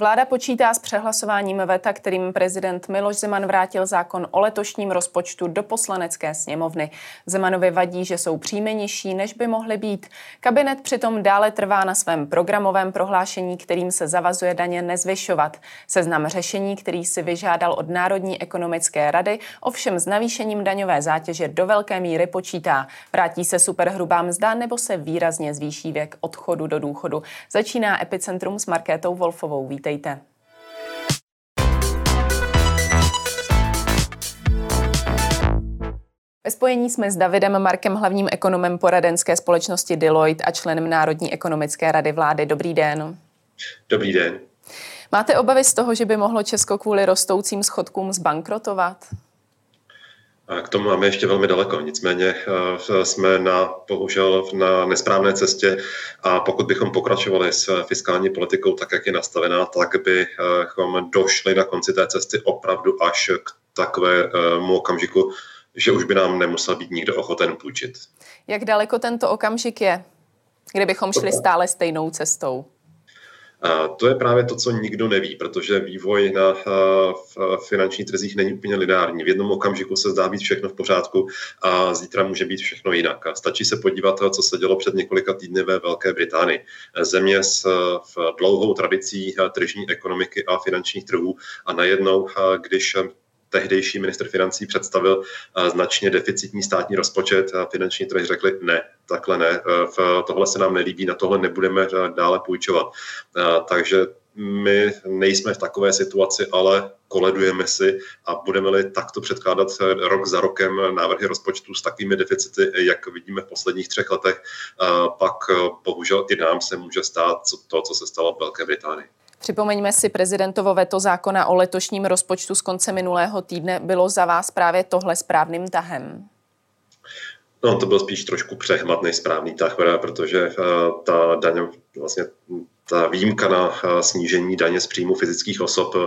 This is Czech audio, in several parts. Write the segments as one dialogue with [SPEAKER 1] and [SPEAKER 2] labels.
[SPEAKER 1] Vláda počítá s přehlasováním veta, kterým prezident Miloš Zeman vrátil zákon o letošním rozpočtu do poslanecké sněmovny. Zemanovi vadí, že jsou příjmy nižší, než by mohly být. Kabinet přitom dále trvá na svém programovém prohlášení, kterým se zavazuje daně nezvyšovat. Seznam řešení, který si vyžádal od Národní ekonomické rady, ovšem s navýšením daňové zátěže do velké míry počítá. Vrátí se superhrubá mzda nebo se výrazně zvýší věk odchodu do důchodu. Začíná Epicentrum s Markétou Wolfovou. Víte Vítejte. Ve spojení jsme s Davidem Markem, hlavním ekonomem poradenské společnosti Deloitte a členem Národní ekonomické rady vlády. Dobrý den.
[SPEAKER 2] Dobrý den.
[SPEAKER 1] Máte obavy z toho, že by mohlo Česko kvůli rostoucím schodkům zbankrotovat?
[SPEAKER 2] K tomu máme ještě velmi daleko, nicméně eh, jsme na, bohužel na nesprávné cestě a pokud bychom pokračovali s fiskální politikou tak, jak je nastavená, tak bychom došli na konci té cesty opravdu až k takovému okamžiku, že už by nám nemusel být nikdo ochoten půjčit.
[SPEAKER 1] Jak daleko tento okamžik je, kdybychom šli stále stejnou cestou?
[SPEAKER 2] A to je právě to, co nikdo neví, protože vývoj na finančních trzích není úplně lineární. V jednom okamžiku se zdá být všechno v pořádku a zítra může být všechno jinak. A stačí se podívat, co se dělo před několika týdny ve Velké Británii. Země s dlouhou tradicí tržní ekonomiky a finančních trhů a najednou, když tehdejší minister financí představil značně deficitní státní rozpočet a finanční trhy řekli ne, takhle ne, eh, tohle se nám nelíbí, na tohle nebudeme dále půjčovat. Eh, takže my nejsme v takové situaci, ale koledujeme si a budeme-li takto předkládat rok za rokem návrhy rozpočtu s takovými deficity, jak vidíme v posledních třech letech, pak bohužel i nám se může stát to, co se stalo v Velké Británii.
[SPEAKER 1] Připomeňme si prezidentovo veto zákona o letošním rozpočtu z konce minulého týdne. Bylo za vás právě tohle správným tahem?
[SPEAKER 2] No, to byl spíš trošku přehmat než správný tah, protože uh, ta daň, vlastně ta výjimka na uh, snížení daně z příjmu fyzických osob uh,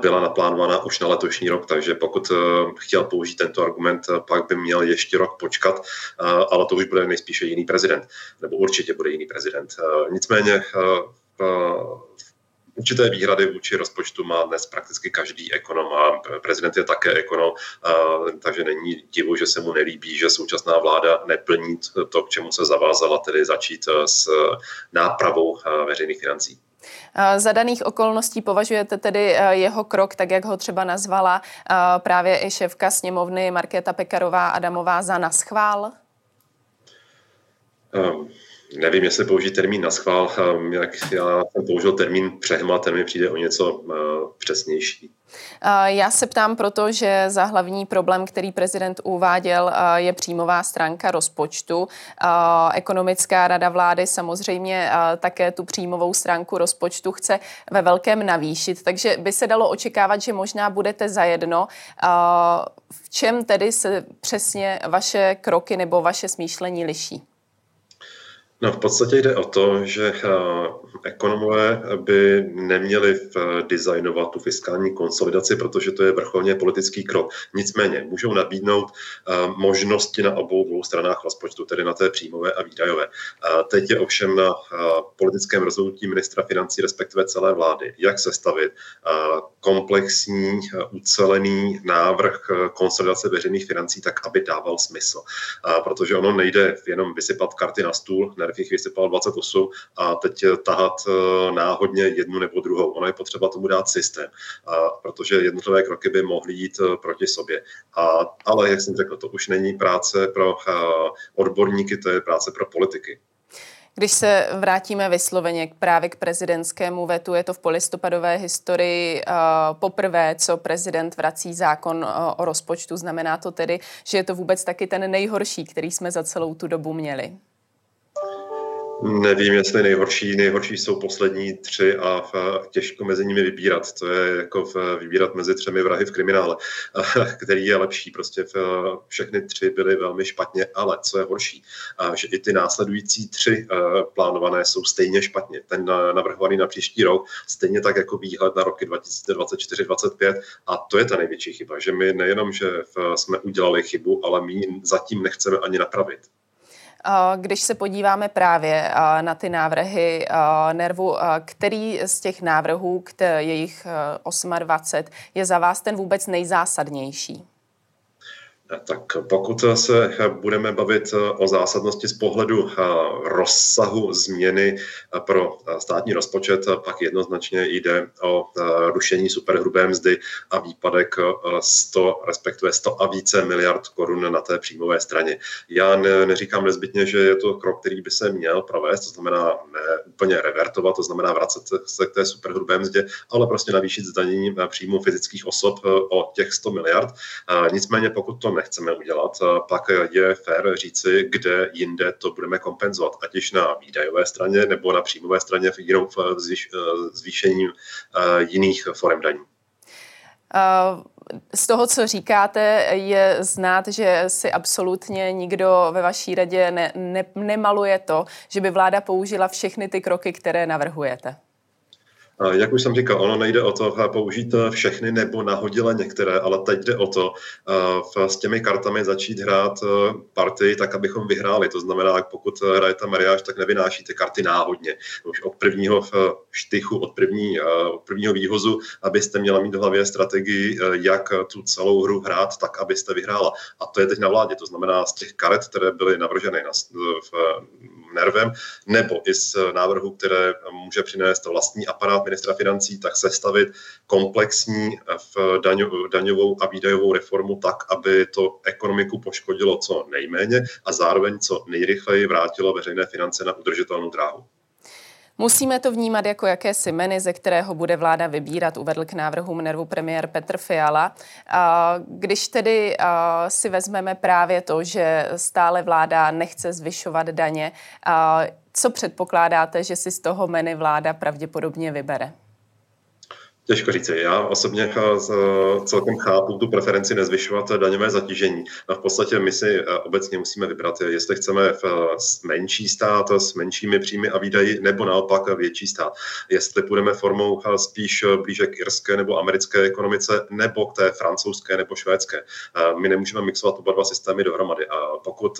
[SPEAKER 2] byla naplánovaná už na letošní rok, takže pokud chtěl použít tento argument, pak by měl ještě rok počkat, ale to už bude nejspíše jiný prezident, nebo určitě bude jiný prezident. Nicméně Určité výhrady vůči rozpočtu má dnes prakticky každý ekonom a prezident je také ekonom, takže není divu, že se mu nelíbí, že současná vláda neplní to, k čemu se zavázala, tedy začít e, s nápravou e, veřejných financí.
[SPEAKER 1] Za daných okolností považujete tedy e, jeho krok, tak jak ho třeba nazvala právě i šéfka sněmovny Markéta Pekarová Adamová za naschvál?
[SPEAKER 2] Um Nevím, jestli použít termín na schvál, ehm, jak já jsem použil termín přehmat, ten mi přijde o něco eh, přesnější.
[SPEAKER 1] Já se ptám proto, že za hlavní problém, který prezident uváděl, eh, je příjmová stránka rozpočtu. Ekonomická rada vlády samozřejmě také tu příjmovou stránku rozpočtu chce ve velkém navýšit, takže by se dalo očekávat, že možná budete zajedno. V čem tedy se přesně vaše kroky nebo vaše smýšlení liší?
[SPEAKER 2] No v podstatě jde o to, že eh, ekonomové by neměli designovat tu fiskální konsolidaci, protože to je vrcholně politický krok. Nicméně můžou nabídnout eh, možnosti na obou dvou stranách rozpočtu, tedy na té příjmové a výdajové. Teď je ovšem na eh, politickém rozhodnutí ministra financí, respektive celé vlády, jak sestavit komplexní, ucelený návrh konsolidace veřejných financí tak, aby dával smysl. Protože ono nejde jenom vysypat karty na stůl, nerv jich vysypal 28 a teď tahat eh, náhodně jednu nebo druhou. Ono je potřeba tomu dát systém, protože jednotlivé kroky by mohly jít eh, proti sobě. A, ale, jak jsem řekl, to už není práce pro eh, odborníky, to je práce pro politiky.
[SPEAKER 1] Když se vrátíme vysloveně právě k prezidentskému vetu, je to v polistopadové historii poprvé, co prezident vrací zákon o rozpočtu. Znamená to tedy, že je to vůbec taky ten nejhorší, který jsme za celou tu dobu měli?
[SPEAKER 2] Nevím, jestli nejhorší. Nejhorší jsou poslední tři a těžko mezi nimi vybírat. To je jako vybírat mezi třemi vrahy v kriminále, který je lepší. Prostě všechny tři byly velmi špatně, ale co je horší, že i ty následující tři plánované jsou stejně špatně. Ten navrhovaný na příští rok, stejně tak jako výhled na roky 2024-2025 a to je ta největší chyba, že my nejenom, že jsme udělali chybu, ale my zatím nechceme ani napravit.
[SPEAKER 1] Když se podíváme právě na ty návrhy Nervu, který z těch návrhů, jejich 28, je za vás ten vůbec nejzásadnější?
[SPEAKER 2] Tak pokud se budeme bavit o zásadnosti z pohledu rozsahu změny pro státní rozpočet, pak jednoznačně jde o rušení superhrubé mzdy a výpadek 100, respektive 100 a více miliard korun na té příjmové straně. Já ne, neříkám nezbytně, že je to krok, který by se měl provést, to znamená ne úplně revertovat, to znamená vracet se k té superhrubé mzdě, ale prostě navýšit zdanění příjmu fyzických osob o těch 100 miliard. Nicméně pokud to nechceme udělat, pak je fér říci, kde jinde to budeme kompenzovat, ať již na výdajové straně nebo na příjmové straně jenom v zvýšení jiných forem daní.
[SPEAKER 1] Z toho, co říkáte, je znát, že si absolutně nikdo ve vaší radě ne, ne, nemaluje to, že by vláda použila všechny ty kroky, které navrhujete.
[SPEAKER 2] Jak už jsem říkal, ono nejde o to eh, použít eh, všechny nebo nahodile některé, ale teď jde o to eh, s těmi kartami začít hrát partii tak, abychom vyhráli. To znamená, pokud hrajete mariáž, tak nevynášíte karty náhodně. Už od prvního štychu, od, první, od prvního výhozu, abyste měla mít v hlavě strategii, jak tu celou hru hrát tak, abyste vyhrála. A to je teď na vládě. To znamená z těch karet, které byly navrženy na, v nervem, nebo i z návrhu, které může přinést vlastní aparát ministra financí, tak sestavit komplexní v daňovou a výdajovou reformu tak, aby to ekonomiku poškodilo co nejméně a zároveň co nejrychleji vrátilo veřejné finance na udržitelnou dráhu.
[SPEAKER 1] Musíme to vnímat jako jakési meny, ze kterého bude vláda vybírat, uvedl k návrhům nervu premiér Petr Fiala. Když tedy si vezmeme právě to, že stále vláda nechce zvyšovat daně, co předpokládáte, že si z toho meny vláda pravděpodobně vybere?
[SPEAKER 2] Těžko říci. Já osobně celkem chápu tu preferenci nezvyšovat daňové zatížení. A v podstatě my si eh, obecně musíme vybrat, jestli chceme menší stát s menšími příjmy a výdaji, nebo naopak větší stát. Jestli půjdeme formou eh, spíš blíže k irské nebo americké ekonomice, nebo k té francouzské nebo švédské. Eh, my nemůžeme mixovat oba dva systémy dohromady. A pokud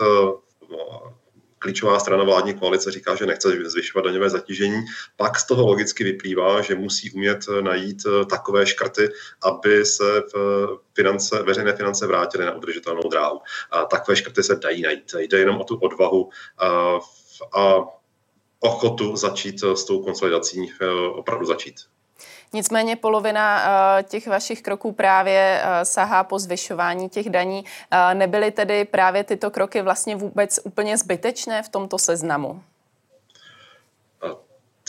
[SPEAKER 2] klíčová strana vládní koalice říká, že nechce zvyšovat daňové zatížení, pak z toho logicky vyplývá, že musí umět najít eh, takové škrty, aby se finance, veřejné finance vrátily na udržitelnou dráhu. A takové škrty se dají najít. Jde jenom o tu odvahu a, eh, a ochotu začít s tou konsolidací eh, opravdu začít.
[SPEAKER 1] Nicméně polovina eh, těch vašich kroků právě eh, sahá po zvyšování těch daní. Eh, nebyly tedy právě tyto kroky vlastně vůbec úplně zbytečné v tomto seznamu?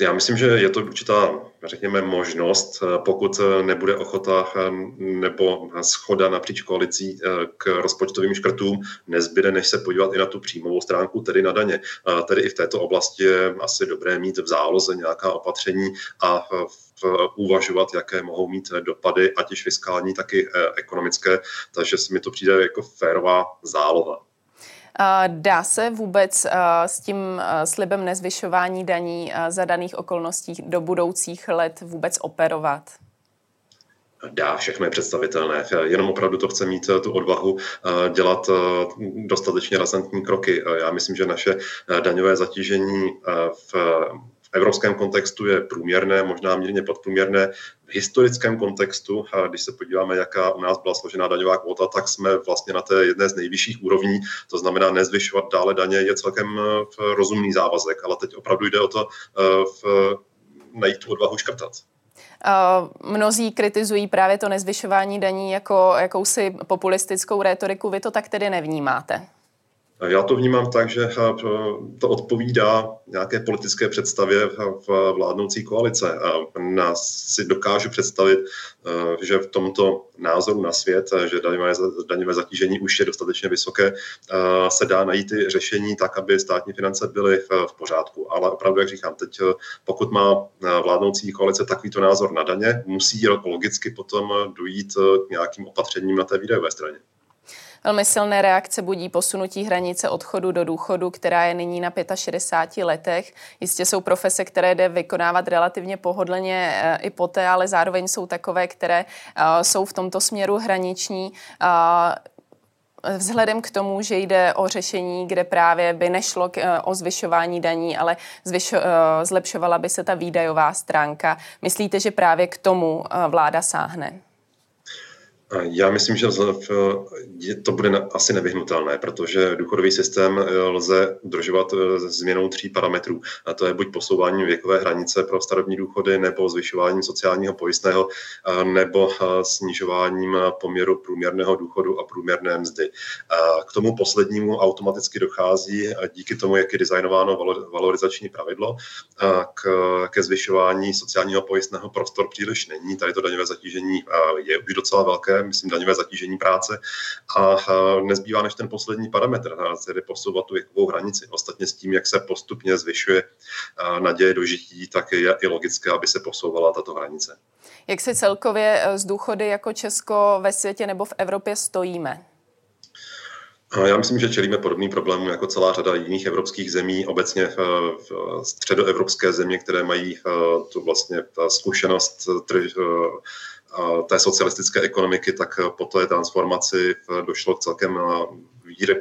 [SPEAKER 2] Já myslím, že je to určitá, řekněme, možnost, pokud nebude ochota nebo schoda napříč koalicí k rozpočtovým škrtům, nezbyde, než se podívat i na tu příjmovou stránku, tedy na daně. Tedy i v této oblasti je asi dobré mít v záloze nějaká opatření a uvažovat, jaké mohou mít dopady, ať již fiskální, tak i eh, ekonomické. Takže se mi to přijde jako férová záloha.
[SPEAKER 1] Dá se vůbec eh, s tím eh, slibem nezvyšování daní za daných okolností do budoucích let vůbec operovat?
[SPEAKER 2] dá, všechno je představitelné. Jenom opravdu to chce mít tu odvahu dělat dostatečně razantní kroky. Já myslím, že naše daňové zatížení v evropském kontextu je průměrné, možná mírně podprůměrné. V historickém kontextu, když se podíváme, jaká u nás byla složená daňová kvota, tak jsme vlastně na té jedné z nejvyšších úrovní. To znamená, nezvyšovat dále daně je celkem eh, rozumný závazek, ale teď opravdu jde o to eh, v, najít tu odvahu škrtat.
[SPEAKER 1] Mnozí kritizují právě to nezvyšování daní jako jakousi populistickou rétoriku. Vy to tak tedy nevnímáte?
[SPEAKER 2] Já to vnímám tak, že eh, to odpovídá nějaké politické představě v vládnoucí koalice. A nás si dokážu představit, eh, že v tomto názoru na svět, eh, že daňové, daňové zatížení už je dostatečně vysoké, se dá najít i řešení tak, aby státní finance byly v pořádku. Ale opravdu, jak říkám, teď pokud má vládnoucí koalice takovýto názor na daně, musí logicky potom dojít k nějakým opatřením na té výdajové straně.
[SPEAKER 1] Velmi silné reakce budí posunutí hranice odchodu do důchodu, která je nyní na 65 letech. Jistě jsou profese, které jde vykonávat relativně pohodlně eh, i poté, ale zároveň jsou takové, které eh, jsou v tomto směru hraniční. Vzhledem k tomu, že jde o řešení, kde právě by nešlo k, eh, o zvyšování daní, ale zvyšo, eh, zlepšovala by se ta výdajová stránka, myslíte, že právě k tomu eh, vláda sáhne?
[SPEAKER 2] Já myslím, že to bude asi nevyhnutelné, protože důchodový systém eh, lze udržovat eh, změnou tří parametrů. A to je buď posouvání věkové hranice pro starobní důchody, nebo zvyšováním sociálního pojistného, nebo snižováním poměru průměrného důchodu a průměrné mzdy. K tomu poslednímu automaticky dochází díky tomu, jak je designováno valorizační pravidlo, ke zvyšování sociálního pojistného prostor příliš není. Tady to daňové zatížení je už docela velké, myslím, daňové zatížení práce a nezbývá než ten poslední parametr, tedy posouvat tu věkovou hranici. Ostatně s tím, jak se postupně zvyšuje naděje do žití, tak je i logické, aby se posouvala tato hranice.
[SPEAKER 1] Jak se celkově e, z důchody jako Česko ve světě nebo v Evropě stojíme?
[SPEAKER 2] Já myslím, že čelíme podobným problémům jako celá řada jiných evropských zemí, obecně e, v středoevropské země, které mají e, tu vlastně ta zkušenost té socialistické ekonomiky, tak po té transformaci došlo k celkem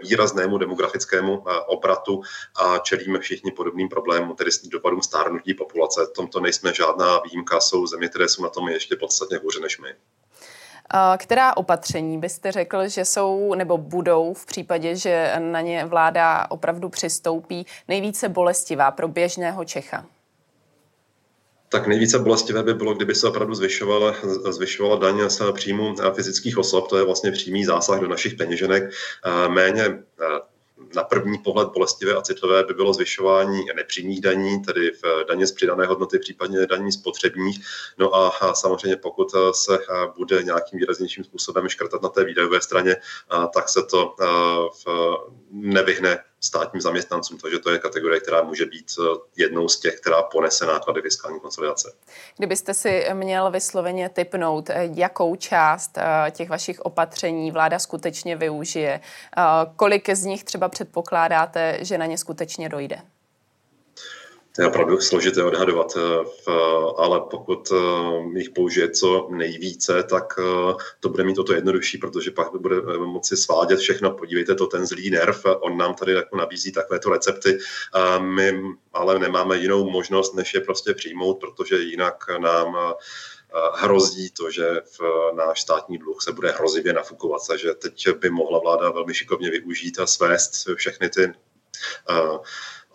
[SPEAKER 2] výraznému demografickému obratu a čelíme všichni podobným problémům, tedy s dopadům stárnutí populace. V tomto nejsme žádná výjimka, jsou země, které jsou na tom ještě podstatně hůře než my.
[SPEAKER 1] Která opatření byste řekl, že jsou nebo budou v případě, že na ně vláda opravdu přistoupí nejvíce bolestivá pro běžného Čecha?
[SPEAKER 2] Tak nejvíce bolestivé by bylo, kdyby se opravdu zvyšovala, zvyšovala daň z příjmu fyzických osob, to je vlastně přímý zásah do našich peněženek. Méně na první pohled bolestivé a citlivé by bylo zvyšování nepřímých daní, tedy v daně z přidané hodnoty, případně daní spotřebních. No a samozřejmě pokud se bude nějakým výraznějším způsobem škrtat na té výdajové straně, tak se to nevyhne státním zaměstnancům, takže to je kategorie, která může být jednou z těch, která ponese náklady fiskální konsolidace.
[SPEAKER 1] Kdybyste si měl vysloveně typnout, jakou část těch vašich opatření vláda skutečně využije, kolik z nich třeba předpokládáte, že na ně skutečně dojde?
[SPEAKER 2] To je opravdu složité odhadovat, eh, ale pokud eh, jich použije co nejvíce, tak eh, to bude mít o to jednodušší, protože pak bude moci svádět všechno. Podívejte to, ten zlý nerv, on nám tady jako nabízí takovéto recepty. My ale nemáme jinou možnost, než je prostě přijmout, protože jinak nám hrozí to, že v náš státní dluh se bude hrozivě nafukovat. Takže teď by mohla vláda velmi šikovně využít a svést všechny ty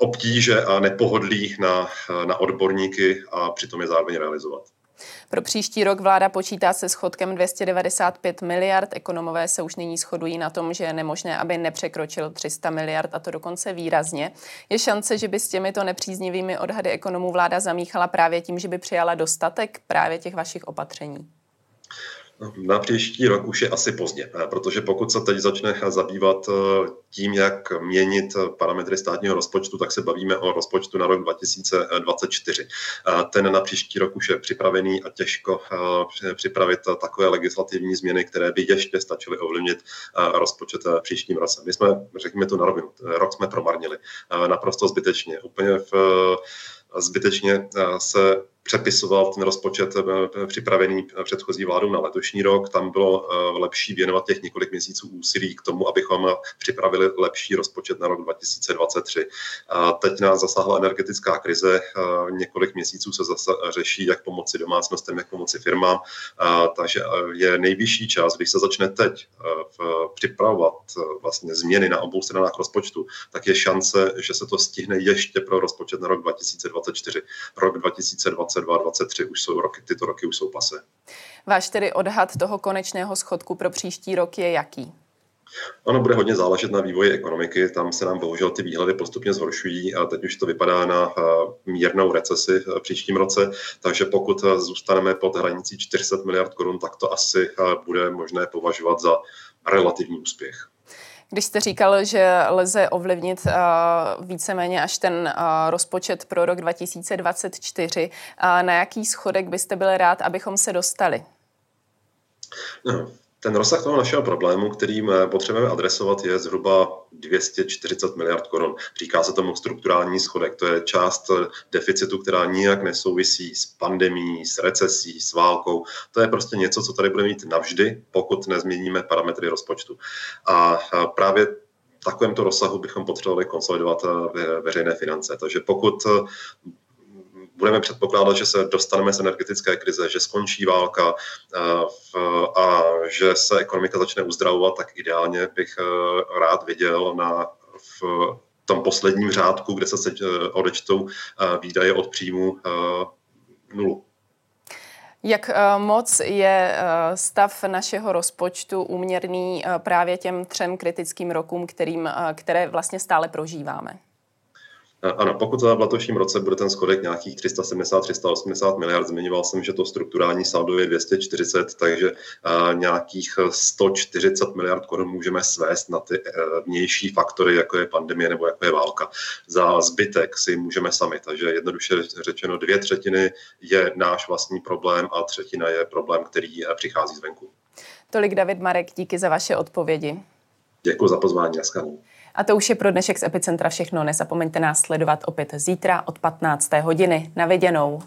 [SPEAKER 2] obtíže a nepohodlí na, na odborníky a přitom je zároveň realizovat.
[SPEAKER 1] Pro příští rok vláda počítá se schodkem 295 miliard. Ekonomové se už nyní shodují na tom, že je nemožné, aby nepřekročil 300 miliard a to dokonce výrazně. Je šance, že by s těmito nepříznivými odhady ekonomů vláda zamíchala právě tím, že by přijala dostatek právě těch vašich opatření?
[SPEAKER 2] Na příští rok už je asi pozdě, eh, protože pokud se teď začne zabývat eh, tím, jak měnit parametry státního rozpočtu, tak se bavíme o rozpočtu na rok 2024. Eh, ten na příští rok už je připravený a těžko připravit takové legislativní změny, které by ještě stačily ovlivnit rozpočet příštím roce. My jsme, řekněme to na rovinu, rok jsme promarnili naprosto zbytečně. Úplně v zbytečně se přepisoval ten rozpočet eh, připravený předchozí vládou na letošní rok. Tam bylo eh, lepší věnovat těch několik měsíců úsilí k tomu, abychom připravili lepší rozpočet na rok 2023. Teď nás zasáhla energetická krize. Několik měsíců se zase řeší, jak pomoci domácnostem, jak pomoci firmám. Takže eh, je nejvyšší čas, když se začne teď připravovat vlastně změny na obou stranách rozpočtu, tak je šance, že se to stihne ještě pro rozpočet na rok 2024. Rok 2020 22, 23 už jsou roky, tyto roky už jsou pase.
[SPEAKER 1] Váš tedy odhad toho konečného schodku pro příští rok je jaký?
[SPEAKER 2] Ono bude hodně záležet na vývoji ekonomiky, tam se nám bohužel ty výhledy postupně zhoršují a teď už to vypadá na eh, mírnou recesi v příštím roce, takže pokud eh, zůstaneme pod hranicí 400 miliard korun, tak to asi eh, bude možné považovat za relativní úspěch.
[SPEAKER 1] Když jste říkal, že lze ovlivnit uh, víceméně až ten uh, rozpočet pro rok 2024, uh, na jaký schodek byste byl rád, abychom se dostali?
[SPEAKER 2] No, Ten rozsah toho našeho problému, kterým potřebujeme adresovat, je zhruba 240 miliard korun. Říká se tomu strukturální schodek. To je část deficitu, která nijak nesouvisí s pandemí, s recesí, s válkou. To je prostě něco, co tady bude mít navždy, pokud nezměníme parametry rozpočtu. A právě v takovémto rozsahu bychom potřebovali konsolidovat veřejné finance. Takže pokud budeme předpokládat, že se dostaneme z energetické krize, že skončí válka eh, a že se ekonomika začne uzdravovat, tak ideálně bych eh, rád viděl na v tom posledním řádku, kde se eh, odečtou výdaje od příjmu nulu.
[SPEAKER 1] Jak moc je stav našeho rozpočtu úměrný právě těm třem kritickým rokům, kterým, které vlastně stále prožíváme?
[SPEAKER 2] Ano, pokud v letošním roce bude ten schodek nějakých 370-380 miliard, zmiňoval jsem, že to strukturální saldo je 240, takže nějakých 140 miliard korun můžeme svést na ty e, vnější faktory, jako je pandemie nebo jako je válka. Za zbytek si můžeme sami, takže jednoduše řečeno dvě třetiny je náš vlastní problém a třetina je problém, který e, přichází zvenku.
[SPEAKER 1] Tolik David Marek, díky za vaše odpovědi.
[SPEAKER 2] Děkuji za pozvání skanů.
[SPEAKER 1] A to už je pro dnešek z Epicentra všechno. Nezapomeňte nás sledovat opět zítra od 15. hodiny. Na viděnou.